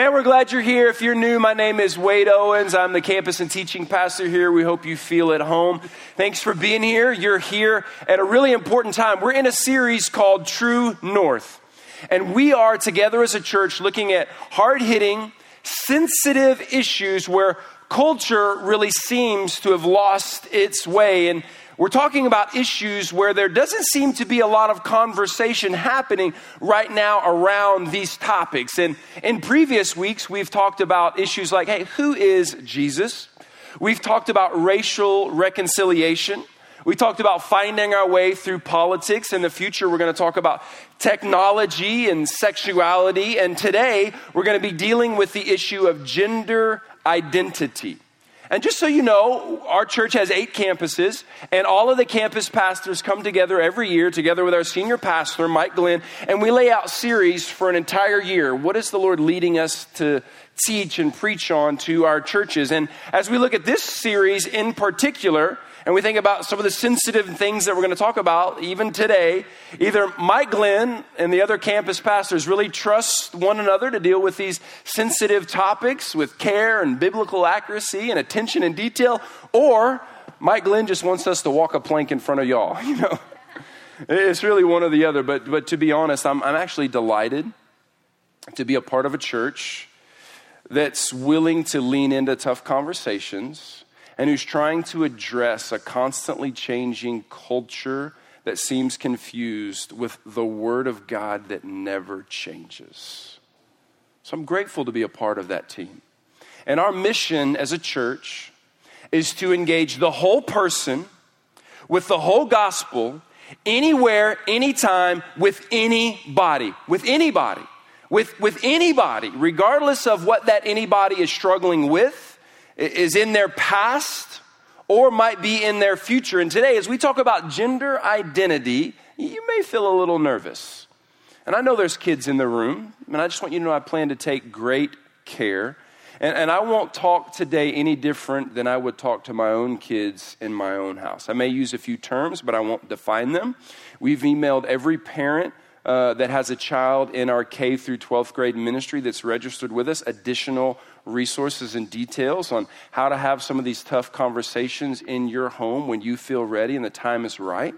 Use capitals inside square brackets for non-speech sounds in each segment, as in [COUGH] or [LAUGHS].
Man, we're glad you're here. If you're new, my name is Wade Owens. I'm the campus and teaching pastor here. We hope you feel at home. Thanks for being here. You're here at a really important time. We're in a series called True North. And we are together as a church looking at hard hitting, sensitive issues where culture really seems to have lost its way. And we're talking about issues where there doesn't seem to be a lot of conversation happening right now around these topics. And in previous weeks, we've talked about issues like, hey, who is Jesus? We've talked about racial reconciliation. We talked about finding our way through politics. In the future, we're going to talk about technology and sexuality. And today, we're going to be dealing with the issue of gender identity. And just so you know, our church has eight campuses, and all of the campus pastors come together every year, together with our senior pastor, Mike Glenn, and we lay out series for an entire year. What is the Lord leading us to teach and preach on to our churches? And as we look at this series in particular, and we think about some of the sensitive things that we're going to talk about even today, either Mike Glenn and the other campus pastors really trust one another to deal with these sensitive topics with care and biblical accuracy and attention and detail, or Mike Glenn just wants us to walk a plank in front of y'all, [LAUGHS] you know. It's really one or the other, but, but to be honest, I'm, I'm actually delighted to be a part of a church that's willing to lean into tough conversations and who's trying to address a constantly changing culture that seems confused with the Word of God that never changes. So I'm grateful to be a part of that team. And our mission as a church is to engage the whole person with the whole gospel anywhere, anytime, with anybody. With anybody. With, with anybody, regardless of what that anybody is struggling with is in their past or might be in their future. And today, as we talk about gender identity, you may feel a little nervous. And I know there's kids in the room, and I just want you to know I plan to take great care. And, and, I won't talk today any different than I would talk to my own kids in my own house. I may use a few terms, but I won't define them. We've emailed every parent uh, that has a child in our K through 12th grade ministry that's registered with us additional resources and details on how to have some of these tough conversations in your home when you feel ready and the time is right.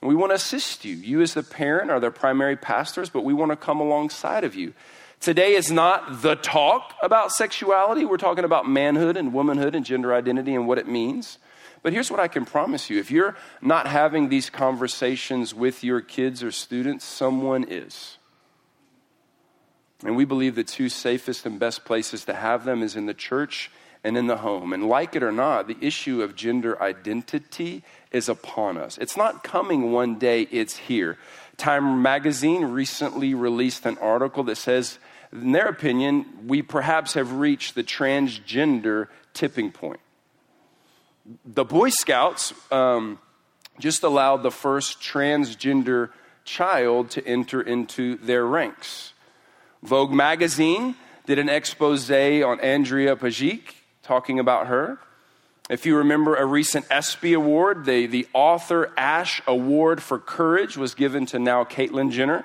And we want to assist you. You, as the parent, are the primary pastors, but we want to come alongside of you. Today is not the talk about sexuality. We're talking about manhood and womanhood and gender identity and what it means. But here's what I can promise you if you're not having these conversations with your kids or students, someone is. And we believe the two safest and best places to have them is in the church and in the home. And like it or not, the issue of gender identity is upon us. It's not coming one day, it's here. Time magazine recently released an article that says, in their opinion, we perhaps have reached the transgender tipping point. The Boy Scouts um, just allowed the first transgender child to enter into their ranks. Vogue magazine did an expose on Andrea Pejic, talking about her. If you remember a recent ESPY award, the, the Arthur Ashe Award for Courage was given to now Caitlyn Jenner.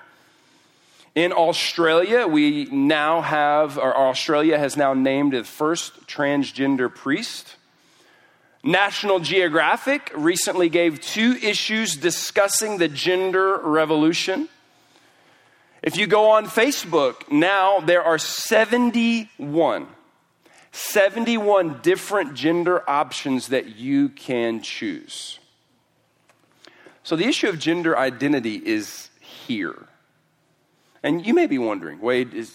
In Australia, we now have, or Australia has now named the first transgender priest. National Geographic recently gave two issues discussing the gender revolution. If you go on Facebook, now there are 71, 71 different gender options that you can choose. So the issue of gender identity is here. And you may be wondering, Wade, is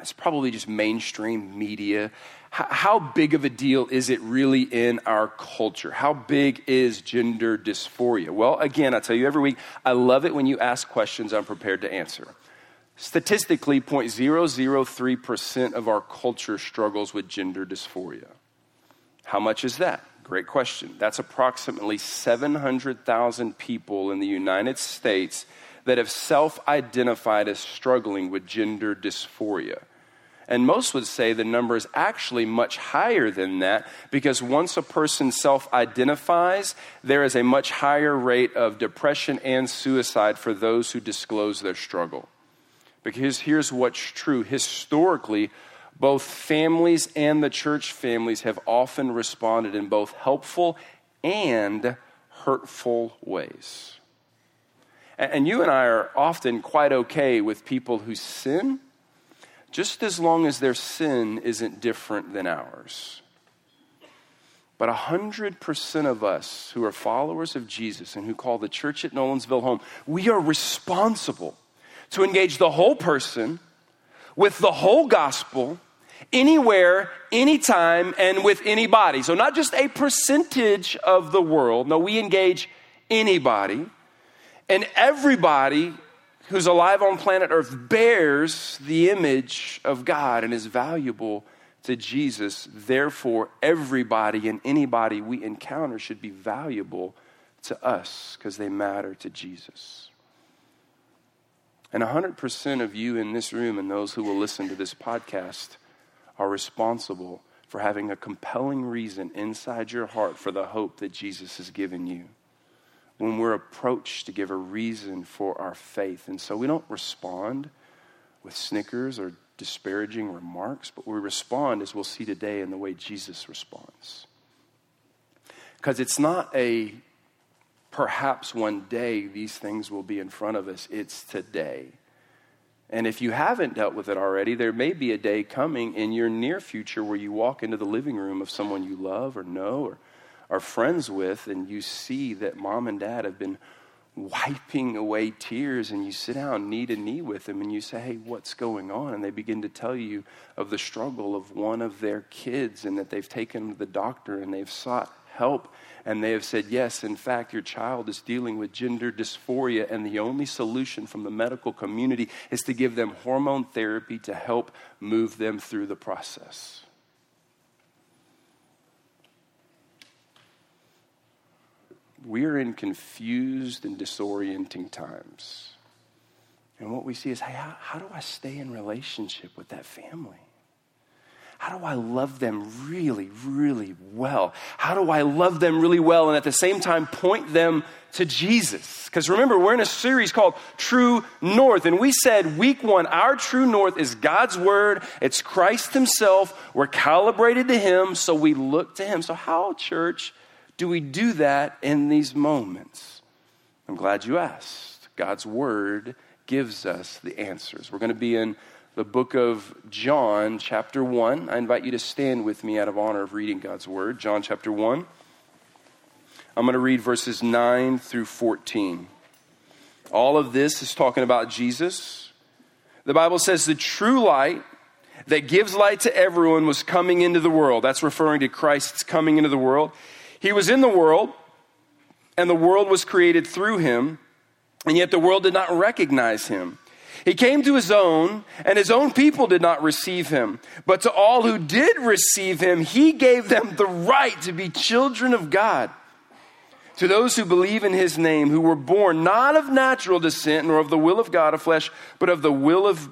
it's probably just mainstream media how big of a deal is it really in our culture? How big is gender dysphoria? Well, again, I tell you every week, I love it when you ask questions I'm prepared to answer. Statistically, 0.003% of our culture struggles with gender dysphoria. How much is that? Great question. That's approximately 700,000 people in the United States that have self identified as struggling with gender dysphoria. And most would say the number is actually much higher than that because once a person self identifies, there is a much higher rate of depression and suicide for those who disclose their struggle. Because here's what's true historically, both families and the church families have often responded in both helpful and hurtful ways. And you and I are often quite okay with people who sin, just as long as their sin isn't different than ours. But 100% of us who are followers of Jesus and who call the church at Nolensville home, we are responsible to engage the whole person with the whole gospel anywhere, anytime, and with anybody. So, not just a percentage of the world. No, we engage anybody. And everybody who's alive on planet Earth bears the image of God and is valuable to Jesus. Therefore, everybody and anybody we encounter should be valuable to us because they matter to Jesus. And 100% of you in this room and those who will listen to this podcast are responsible for having a compelling reason inside your heart for the hope that Jesus has given you. When we're approached to give a reason for our faith. And so we don't respond with snickers or disparaging remarks, but we respond as we'll see today in the way Jesus responds. Because it's not a perhaps one day these things will be in front of us, it's today. And if you haven't dealt with it already, there may be a day coming in your near future where you walk into the living room of someone you love or know or are friends with, and you see that mom and dad have been wiping away tears and you sit down knee to knee with them and you say, Hey, what's going on? And they begin to tell you of the struggle of one of their kids and that they've taken to the doctor and they've sought help. And they have said, Yes, in fact, your child is dealing with gender dysphoria, and the only solution from the medical community is to give them hormone therapy to help move them through the process. We are in confused and disorienting times. And what we see is, hey, how, how, do I stay in relationship with that family? How do I love them really, really well? How do I love them really well and at the same time point them to Jesus? Because remember, we're in a series called True North, and we said week one, our true north is God's Word, it's Christ Himself. We're calibrated to Him, so we look to Him. So, how, church, do we do that in these moments? I'm glad you asked. God's Word gives us the answers. We're going to be in the book of John, chapter 1. I invite you to stand with me out of honor of reading God's Word. John, chapter 1. I'm going to read verses 9 through 14. All of this is talking about Jesus. The Bible says the true light that gives light to everyone was coming into the world. That's referring to Christ's coming into the world. He was in the world, and the world was created through him, and yet the world did not recognize him. He came to his own, and his own people did not receive him. But to all who did receive him, he gave them the right to be children of God. To those who believe in his name, who were born not of natural descent, nor of the will of God of flesh, but of the will of,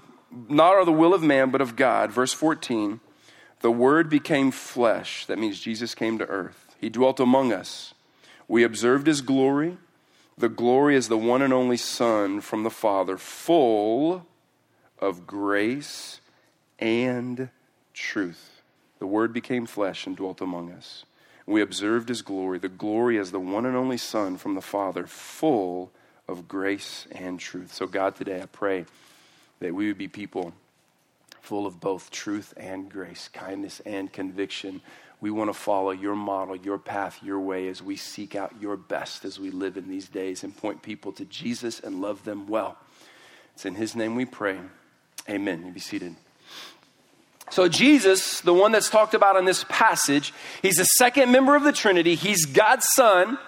not of the will of man, but of God. Verse 14 The word became flesh. That means Jesus came to earth he dwelt among us. We observed his glory. The glory is the one and only Son from the Father, full of grace and truth. The Word became flesh and dwelt among us. We observed his glory. The glory is the one and only Son from the Father, full of grace and truth. So, God, today I pray that we would be people full of both truth and grace, kindness and conviction. We want to follow your model, your path, your way as we seek out your best as we live in these days and point people to Jesus and love them well. It's in his name we pray. Amen. You be seated. So, Jesus, the one that's talked about in this passage, he's the second member of the Trinity. He's God's Son.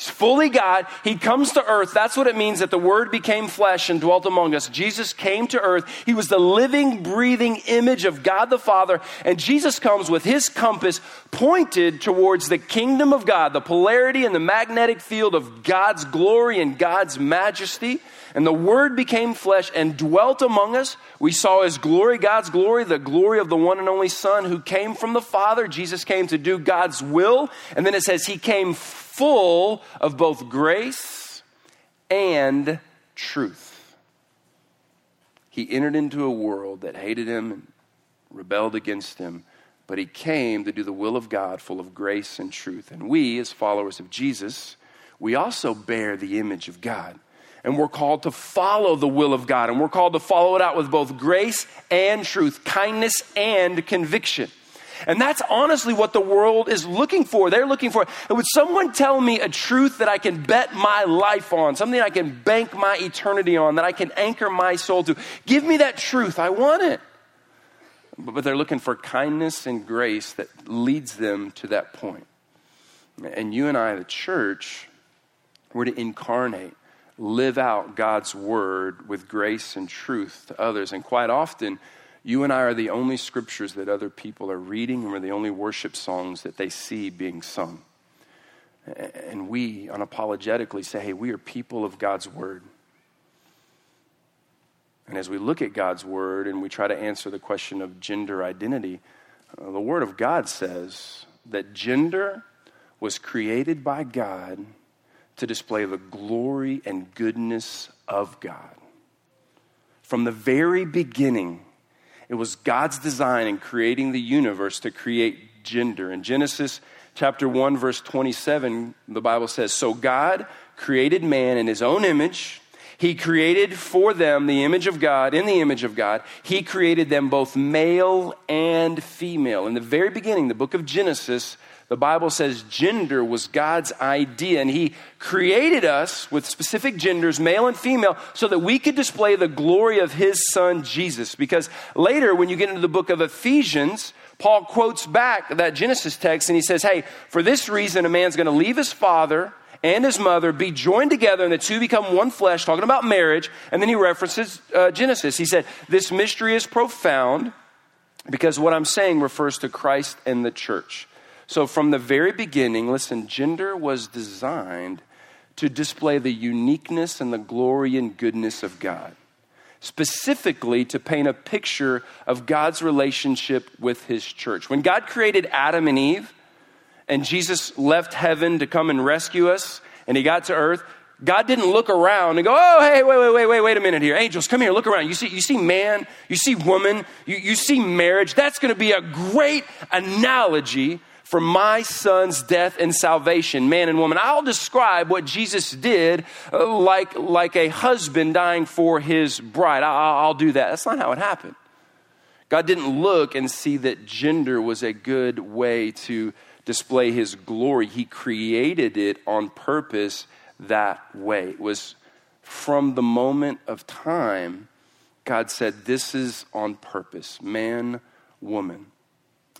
He's fully God. He comes to earth. That's what it means that the Word became flesh and dwelt among us. Jesus came to earth. He was the living, breathing image of God the Father. And Jesus comes with his compass pointed towards the kingdom of God, the polarity and the magnetic field of God's glory and God's majesty. And the Word became flesh and dwelt among us. We saw His glory, God's glory, the glory of the one and only Son who came from the Father. Jesus came to do God's will. And then it says He came full of both grace and truth. He entered into a world that hated him and rebelled against him, but he came to do the will of God full of grace and truth. And we, as followers of Jesus, we also bear the image of God. And we're called to follow the will of God. And we're called to follow it out with both grace and truth, kindness and conviction. And that's honestly what the world is looking for. They're looking for, would someone tell me a truth that I can bet my life on, something I can bank my eternity on, that I can anchor my soul to? Give me that truth. I want it. But they're looking for kindness and grace that leads them to that point. And you and I, the church, we're to incarnate, live out God's word with grace and truth to others. And quite often, you and I are the only scriptures that other people are reading, and we're the only worship songs that they see being sung. And we unapologetically say, hey, we are people of God's Word. And as we look at God's Word and we try to answer the question of gender identity, uh, the Word of God says that gender was created by God to display the glory and goodness of God. From the very beginning, it was God's design in creating the universe to create gender. In Genesis chapter 1, verse 27, the Bible says, So God created man in his own image. He created for them the image of God, in the image of God. He created them both male and female. In the very beginning, the book of Genesis, the Bible says gender was God's idea, and He created us with specific genders, male and female, so that we could display the glory of His Son, Jesus. Because later, when you get into the book of Ephesians, Paul quotes back that Genesis text and he says, Hey, for this reason, a man's going to leave his father and his mother be joined together, and the two become one flesh, talking about marriage. And then he references uh, Genesis. He said, This mystery is profound because what I'm saying refers to Christ and the church. So, from the very beginning, listen, gender was designed to display the uniqueness and the glory and goodness of God, specifically to paint a picture of God's relationship with his church. When God created Adam and Eve, and Jesus left heaven to come and rescue us, and he got to earth, God didn't look around and go, oh, hey, wait, wait, wait, wait, wait a minute here. Angels, come here, look around. You see, you see man, you see woman, you, you see marriage. That's going to be a great analogy for my son's death and salvation, man and woman. I'll describe what Jesus did uh, like, like a husband dying for his bride. I'll, I'll do that. That's not how it happened. God didn't look and see that gender was a good way to display his glory. He created it on purpose that way. It was from the moment of time, God said, This is on purpose man, woman.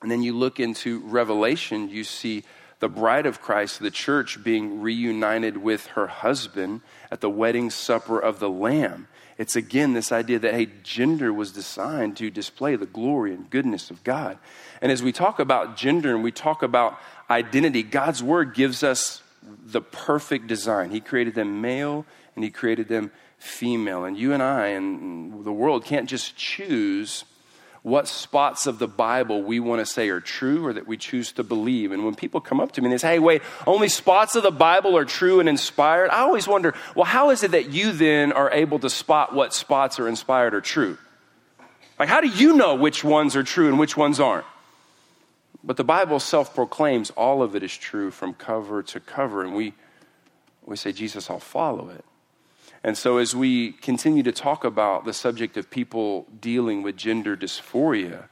And then you look into Revelation, you see the bride of Christ, the church, being reunited with her husband at the wedding supper of the Lamb. It's again this idea that, hey, gender was designed to display the glory and goodness of God. And as we talk about gender and we talk about identity, God's word gives us the perfect design. He created them male and He created them female. And you and I and the world can't just choose what spots of the Bible we want to say are true or that we choose to believe. And when people come up to me and they say, hey, wait, only spots of the Bible are true and inspired, I always wonder, well, how is it that you then are able to spot what spots are inspired or true? Like, how do you know which ones are true and which ones aren't? But the Bible self proclaims all of it is true from cover to cover. And we, we say, Jesus, I'll follow it. And so, as we continue to talk about the subject of people dealing with gender dysphoria,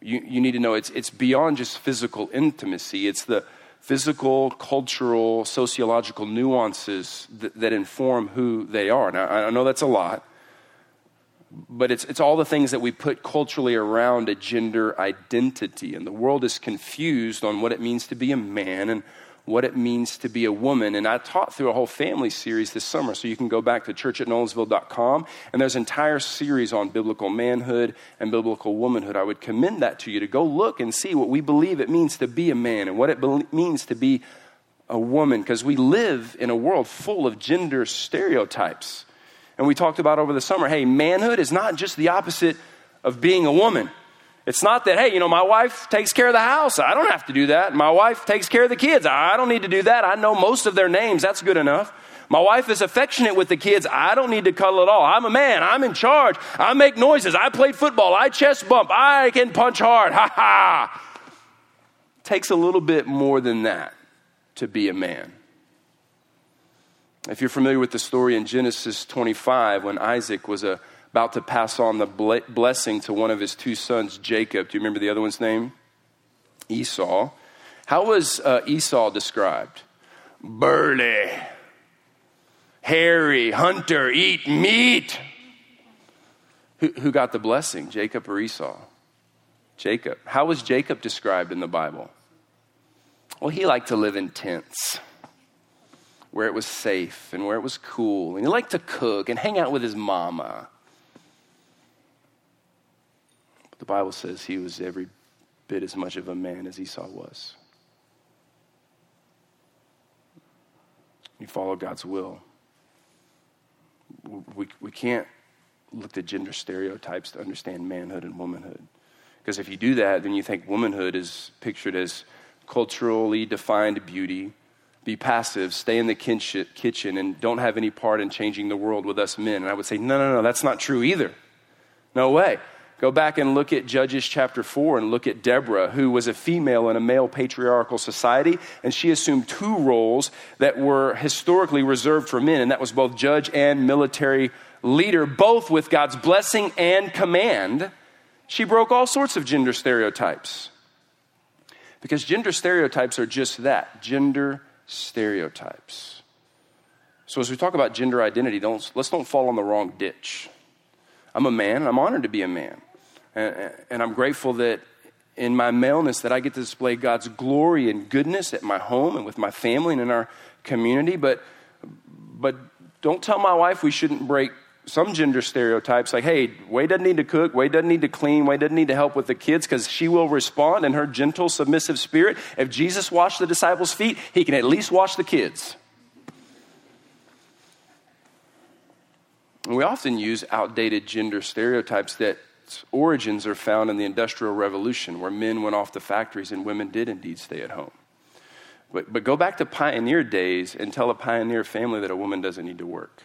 you, you need to know it's, it's beyond just physical intimacy. It's the physical, cultural, sociological nuances that, that inform who they are. Now, I know that's a lot, but it's, it's all the things that we put culturally around a gender identity. And the world is confused on what it means to be a man and what it means to be a woman. And I taught through a whole family series this summer, so you can go back to churchatnolensville.com, and there's an entire series on biblical manhood and biblical womanhood. I would commend that to you to go look and see what we believe it means to be a man and what it be- means to be a woman, because we live in a world full of gender stereotypes. And we talked about over the summer hey, manhood is not just the opposite of being a woman. It's not that, hey, you know, my wife takes care of the house. I don't have to do that. My wife takes care of the kids. I don't need to do that. I know most of their names. That's good enough. My wife is affectionate with the kids. I don't need to cuddle at all. I'm a man. I'm in charge. I make noises. I played football. I chest bump. I can punch hard. [LAUGHS] Ha ha. Takes a little bit more than that to be a man. If you're familiar with the story in Genesis 25, when Isaac was uh, about to pass on the blessing to one of his two sons, Jacob, do you remember the other one's name? Esau. How was uh, Esau described? Burly, hairy, hunter, eat meat. Who, who got the blessing, Jacob or Esau? Jacob. How was Jacob described in the Bible? Well, he liked to live in tents where it was safe and where it was cool. And he liked to cook and hang out with his mama. But the Bible says he was every bit as much of a man as Esau was. He followed God's will. We, we can't look at gender stereotypes to understand manhood and womanhood. Because if you do that, then you think womanhood is pictured as culturally defined beauty be passive, stay in the kitchen, and don't have any part in changing the world with us men. And I would say, no, no, no, that's not true either. No way. Go back and look at Judges chapter 4 and look at Deborah, who was a female in a male patriarchal society, and she assumed two roles that were historically reserved for men, and that was both judge and military leader, both with God's blessing and command. She broke all sorts of gender stereotypes. Because gender stereotypes are just that gender stereotypes. So, as we talk about gender identity, don't, let's don't fall on the wrong ditch. I'm a man, and I'm honored to be a man. And, and I'm grateful that in my maleness that I get to display God's glory and goodness at my home and with my family and in our community. But, but don't tell my wife we shouldn't break some gender stereotypes like, hey, Wade doesn't need to cook, Wade doesn't need to clean, Wade doesn't need to help with the kids because she will respond in her gentle, submissive spirit. If Jesus washed the disciples' feet, he can at least wash the kids. We often use outdated gender stereotypes that origins are found in the Industrial Revolution, where men went off to factories and women did indeed stay at home. But, but go back to pioneer days and tell a pioneer family that a woman doesn't need to work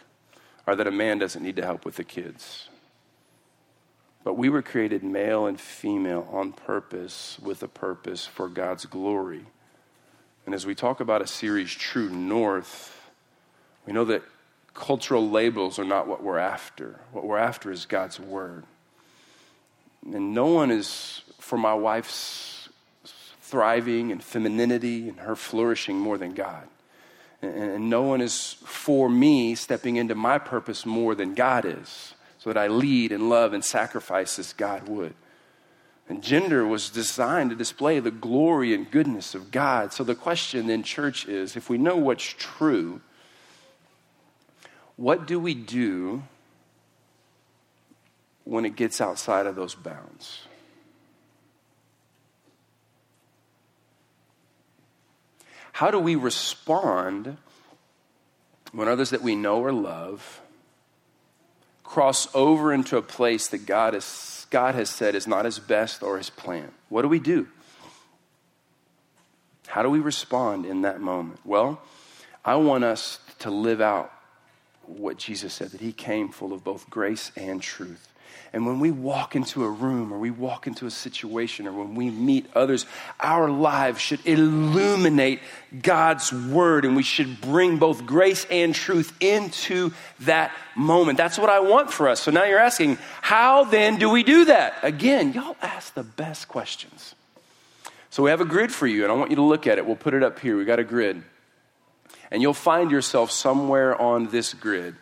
or that a man doesn't need to help with the kids. But we were created male and female on purpose with a purpose for God's glory. And as we talk about a series, True North, we know that cultural labels are not what we're after. What we're after is God's Word. And no one is for my wife's thriving and femininity and her flourishing more than God. And no one is for me stepping into my purpose more than God is, so that I lead and love and sacrifice as God would. And gender was designed to display the glory and goodness of God. So the question then, church, is if we know what's true, what do we do when it gets outside of those bounds? How do we respond when others that we know or love cross over into a place that God has, God has said is not his best or his plan? What do we do? How do we respond in that moment? Well, I want us to live out what Jesus said that he came full of both grace and truth. And when we walk into a room or we walk into a situation or when we meet others, our lives should illuminate God's word and we should bring both grace and truth into that moment. That's what I want for us. So now you're asking, how then do we do that? Again, y'all ask the best questions. So we have a grid for you, and I want you to look at it. We'll put it up here. We got a grid. And you'll find yourself somewhere on this grid.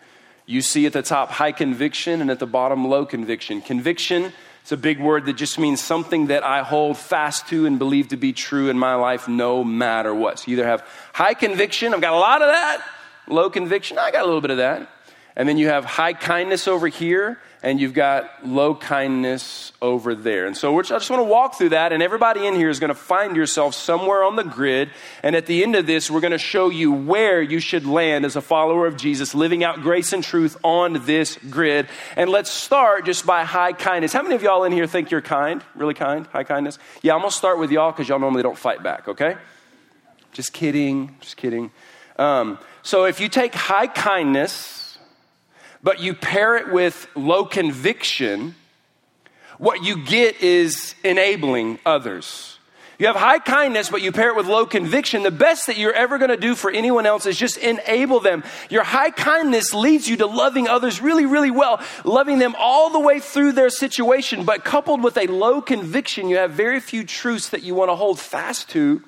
You see at the top high conviction and at the bottom low conviction. Conviction, it's a big word that just means something that I hold fast to and believe to be true in my life no matter what. So you either have high conviction, I've got a lot of that. Low conviction, I got a little bit of that. And then you have high kindness over here, and you've got low kindness over there. And so I just want to walk through that, and everybody in here is going to find yourself somewhere on the grid. And at the end of this, we're going to show you where you should land as a follower of Jesus, living out grace and truth on this grid. And let's start just by high kindness. How many of y'all in here think you're kind? Really kind? High kindness? Yeah, I'm going to start with y'all because y'all normally don't fight back, okay? Just kidding. Just kidding. Um, so if you take high kindness, but you pair it with low conviction, what you get is enabling others. You have high kindness, but you pair it with low conviction. The best that you're ever going to do for anyone else is just enable them. Your high kindness leads you to loving others really, really well, loving them all the way through their situation. But coupled with a low conviction, you have very few truths that you want to hold fast to.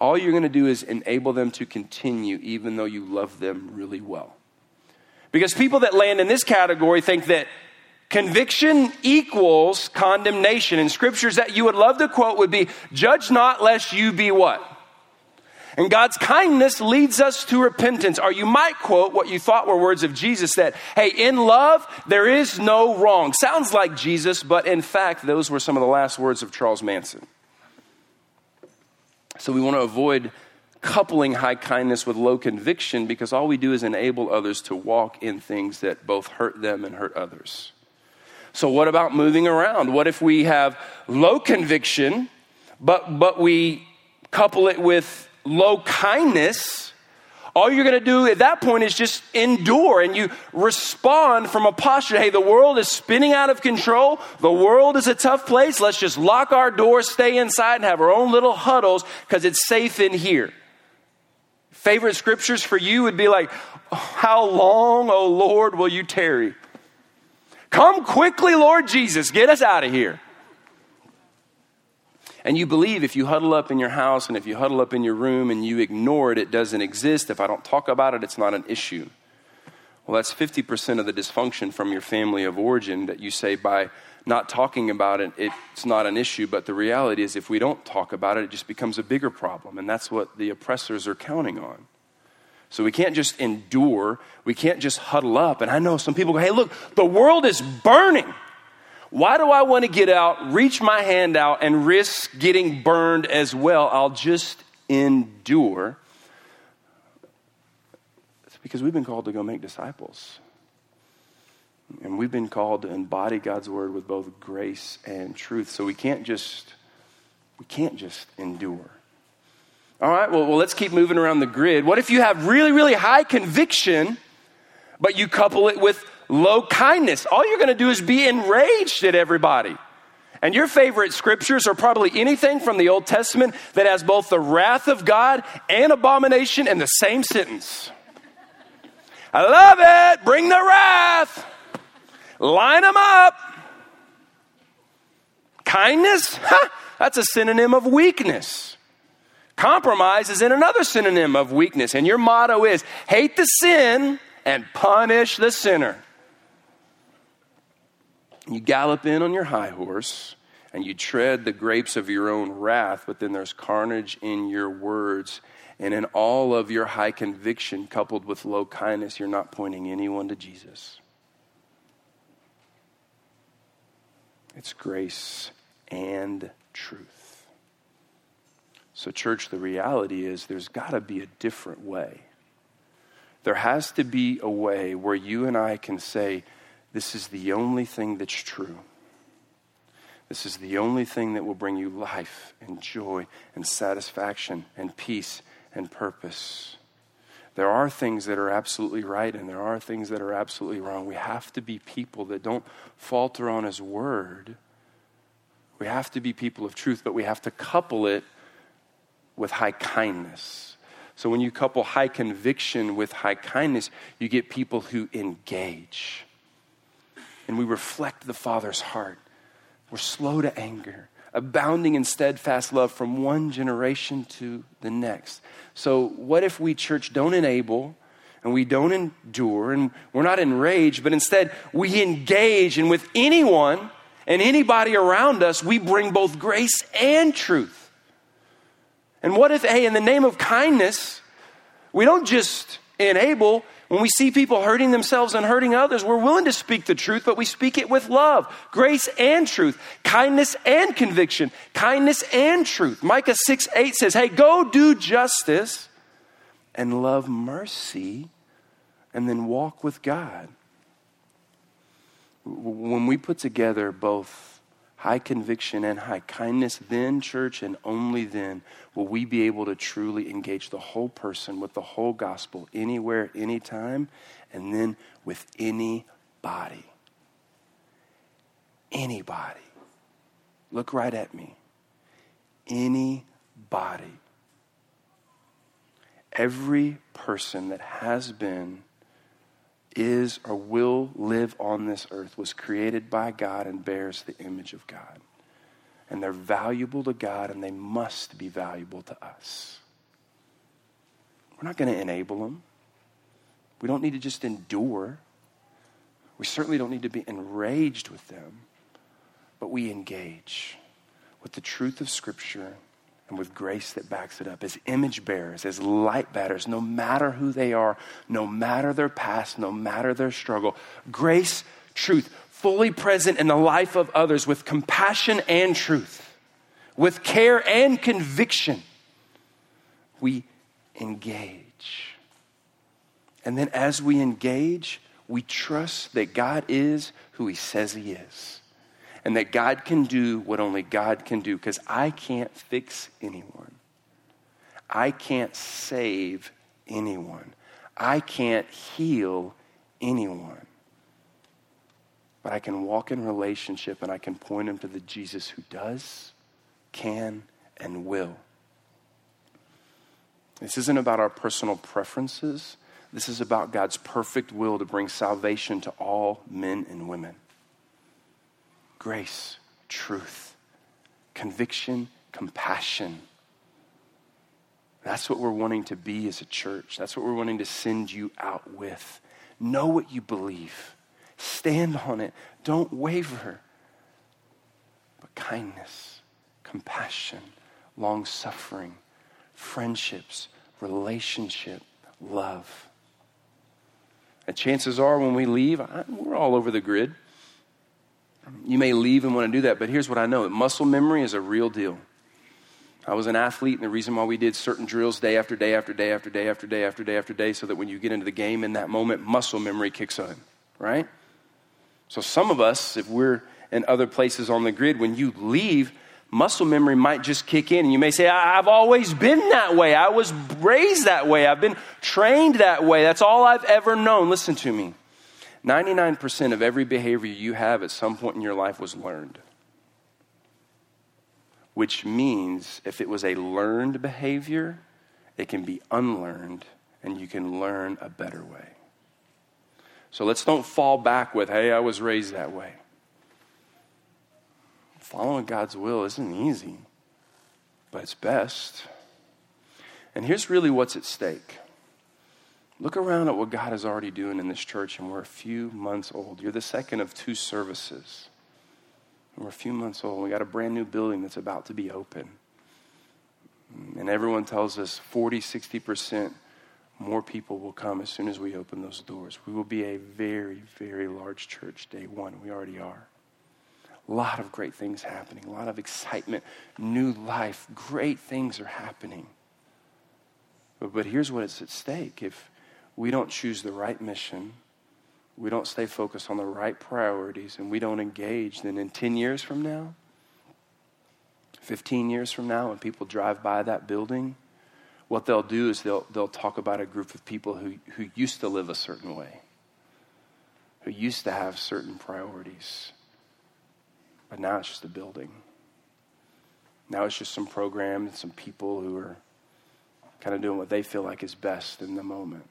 All you're going to do is enable them to continue, even though you love them really well. Because people that land in this category think that Conviction equals condemnation. And scriptures that you would love to quote would be judge not lest you be what? And God's kindness leads us to repentance. Or you might quote what you thought were words of Jesus that, hey, in love, there is no wrong. Sounds like Jesus, but in fact, those were some of the last words of Charles Manson. So we want to avoid coupling high kindness with low conviction because all we do is enable others to walk in things that both hurt them and hurt others. So, what about moving around? What if we have low conviction, but, but we couple it with low kindness? All you're going to do at that point is just endure and you respond from a posture hey, the world is spinning out of control. The world is a tough place. Let's just lock our doors, stay inside, and have our own little huddles because it's safe in here. Favorite scriptures for you would be like, How long, O Lord, will you tarry? Come quickly, Lord Jesus, get us out of here. And you believe if you huddle up in your house and if you huddle up in your room and you ignore it, it doesn't exist. If I don't talk about it, it's not an issue. Well, that's 50% of the dysfunction from your family of origin that you say by not talking about it, it's not an issue. But the reality is, if we don't talk about it, it just becomes a bigger problem. And that's what the oppressors are counting on. So we can't just endure. We can't just huddle up. And I know some people go, hey, look, the world is burning. Why do I want to get out, reach my hand out, and risk getting burned as well? I'll just endure. It's because we've been called to go make disciples. And we've been called to embody God's word with both grace and truth. So we can't just we can't just endure. All right, well, well, let's keep moving around the grid. What if you have really, really high conviction, but you couple it with low kindness? All you're going to do is be enraged at everybody. And your favorite scriptures are probably anything from the Old Testament that has both the wrath of God and abomination in the same sentence. I love it. Bring the wrath. Line them up. Kindness? Huh, that's a synonym of weakness. Compromise is in another synonym of weakness, and your motto is hate the sin and punish the sinner. You gallop in on your high horse and you tread the grapes of your own wrath, but then there's carnage in your words. And in all of your high conviction coupled with low kindness, you're not pointing anyone to Jesus. It's grace and truth. So, church, the reality is there's got to be a different way. There has to be a way where you and I can say, This is the only thing that's true. This is the only thing that will bring you life and joy and satisfaction and peace and purpose. There are things that are absolutely right and there are things that are absolutely wrong. We have to be people that don't falter on His word. We have to be people of truth, but we have to couple it with high kindness. So when you couple high conviction with high kindness, you get people who engage. And we reflect the Father's heart. We're slow to anger, abounding in steadfast love from one generation to the next. So, what if we, church, don't enable and we don't endure and we're not enraged, but instead we engage and with anyone and anybody around us, we bring both grace and truth? And what if, hey, in the name of kindness, we don't just enable, when we see people hurting themselves and hurting others, we're willing to speak the truth, but we speak it with love, grace and truth, kindness and conviction, kindness and truth. Micah 6 8 says, Hey, go do justice and love mercy and then walk with God. When we put together both high conviction and high kindness, then, church, and only then will we be able to truly engage the whole person with the whole gospel anywhere, anytime, and then with anybody. Anybody. Look right at me. Anybody. Every person that has been, is, or will live on this earth was created by God and bears the image of God. And they're valuable to God and they must be valuable to us. We're not going to enable them. We don't need to just endure. We certainly don't need to be enraged with them, but we engage with the truth of Scripture and with grace that backs it up, as image bearers, as light bearers, no matter who they are, no matter their past, no matter their struggle. Grace, truth, fully present in the life of others with compassion and truth, with care and conviction. We engage. And then as we engage, we trust that God is who He says He is and that God can do what only God can do because I can't fix anyone. I can't save anyone. I can't heal anyone. But I can walk in relationship and I can point them to the Jesus who does, can, and will. This isn't about our personal preferences. This is about God's perfect will to bring salvation to all men and women grace, truth, conviction, compassion. That's what we're wanting to be as a church. That's what we're wanting to send you out with. Know what you believe, stand on it, don't waver. But kindness, compassion, long suffering, friendships, relationship, love. And chances are when we leave, we're all over the grid. You may leave and want to do that, but here's what I know muscle memory is a real deal. I was an athlete, and the reason why we did certain drills day after day after day after day after day after day after day, so that when you get into the game in that moment, muscle memory kicks in, right? So some of us, if we're in other places on the grid, when you leave, muscle memory might just kick in. And you may say, I've always been that way. I was raised that way. I've been trained that way. That's all I've ever known. Listen to me. 99% of every behavior you have at some point in your life was learned. Which means if it was a learned behavior, it can be unlearned and you can learn a better way. So let's don't fall back with, hey, I was raised that way. Following God's will isn't easy, but it's best. And here's really what's at stake Look around at what God is already doing in this church, and we're a few months old. You're the second of two services. And we're a few months old. We got a brand new building that's about to be open. And everyone tells us 40, 60% more people will come as soon as we open those doors. We will be a very, very large church day one. We already are. A lot of great things happening, a lot of excitement, new life, great things are happening. But, but here's what's at stake. If, we don't choose the right mission, we don't stay focused on the right priorities, and we don't engage, then in 10 years from now, 15 years from now, when people drive by that building, what they'll do is they'll, they'll talk about a group of people who, who used to live a certain way, who used to have certain priorities. But now it's just a building. Now it's just some program and some people who are kind of doing what they feel like is best in the moment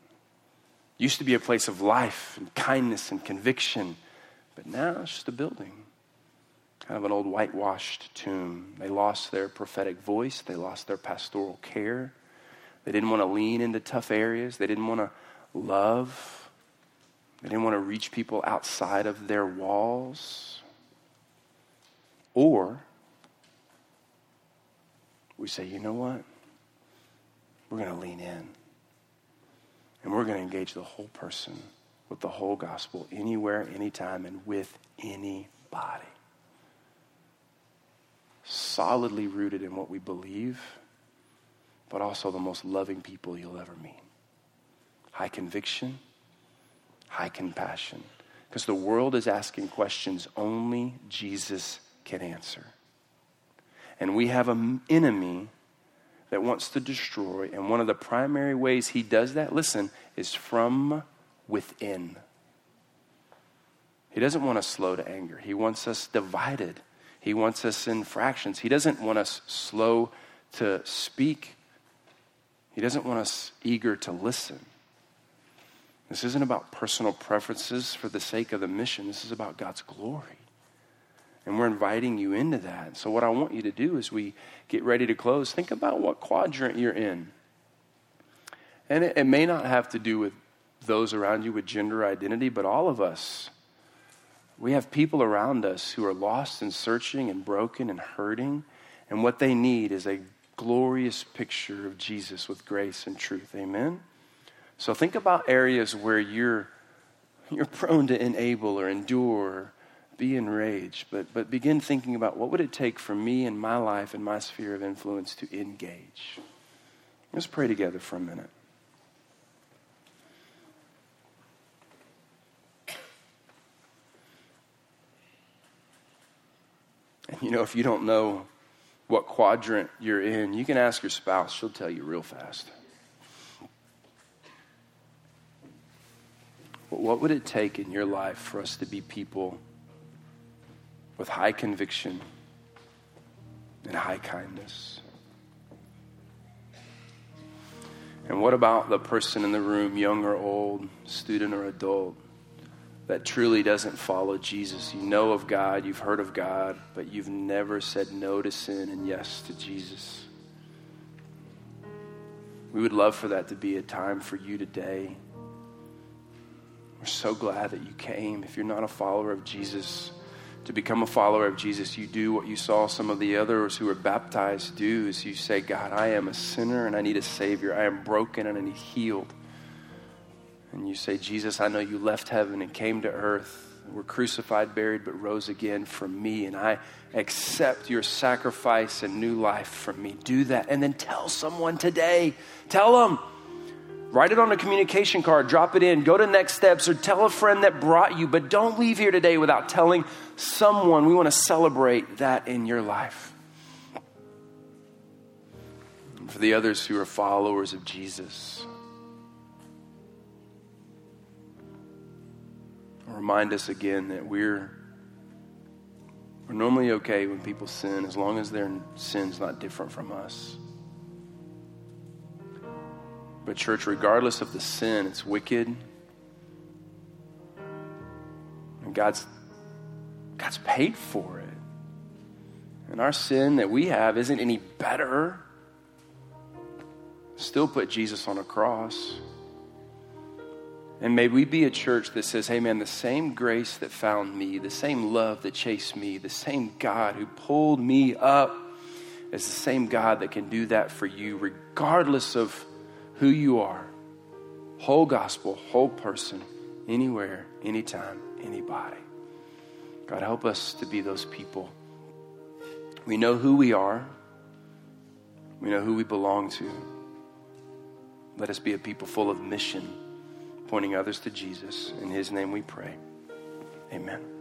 used to be a place of life and kindness and conviction, but now it's just a building. Kind of an old whitewashed tomb. They lost their prophetic voice, they lost their pastoral care. They didn't want to lean into tough areas, they didn't want to love, they didn't want to reach people outside of their walls. Or we say, you know what? We're going to lean in. And we're going to engage the whole person with the whole gospel anywhere, anytime, and with anybody. Solidly rooted in what we believe, but also the most loving people you'll ever meet. High conviction, high compassion. Because the world is asking questions only Jesus can answer. And we have an enemy that wants to destroy. And one of the primary ways he does that, listen, is from within. He doesn't want us slow to anger. He wants us divided. He wants us in fractions. He doesn't want us slow to speak. He doesn't want us eager to listen. This isn't about personal preferences for the sake of the mission. This is about God's glory. And we're inviting you into that. So, what I want you to do as we get ready to close, think about what quadrant you're in. And it, it may not have to do with those around you with gender identity, but all of us. We have people around us who are lost and searching and broken and hurting. And what they need is a glorious picture of Jesus with grace and truth. Amen? So think about areas where you're, you're prone to enable or endure be enraged, but, but begin thinking about what would it take for me and my life and my sphere of influence to engage. Let's pray together for a minute. And you know, if you don't know what quadrant you're in, you can ask your spouse. She'll tell you real fast. But what would it take in your life for us to be people? With high conviction and high kindness. And what about the person in the room, young or old, student or adult, that truly doesn't follow Jesus? You know of God, you've heard of God, but you've never said no to sin and yes to Jesus. We would love for that to be a time for you today. We're so glad that you came. If you're not a follower of Jesus, to become a follower of Jesus, you do what you saw some of the others who were baptized do is you say, God, I am a sinner and I need a Savior. I am broken and I need healed. And you say, Jesus, I know you left heaven and came to earth, were crucified, buried, but rose again for me. And I accept your sacrifice and new life for me. Do that. And then tell someone today. Tell them. Write it on a communication card, drop it in, go to next steps, or tell a friend that brought you. But don't leave here today without telling someone. We want to celebrate that in your life. And for the others who are followers of Jesus, remind us again that we're, we're normally okay when people sin as long as their sin's not different from us. But, church, regardless of the sin, it's wicked. And God's, God's paid for it. And our sin that we have isn't any better. Still put Jesus on a cross. And may we be a church that says, hey, man, the same grace that found me, the same love that chased me, the same God who pulled me up is the same God that can do that for you, regardless of who you are. Whole gospel, whole person, anywhere, anytime, anybody. God, help us to be those people. We know who we are, we know who we belong to. Let us be a people full of mission, pointing others to Jesus. In his name we pray. Amen.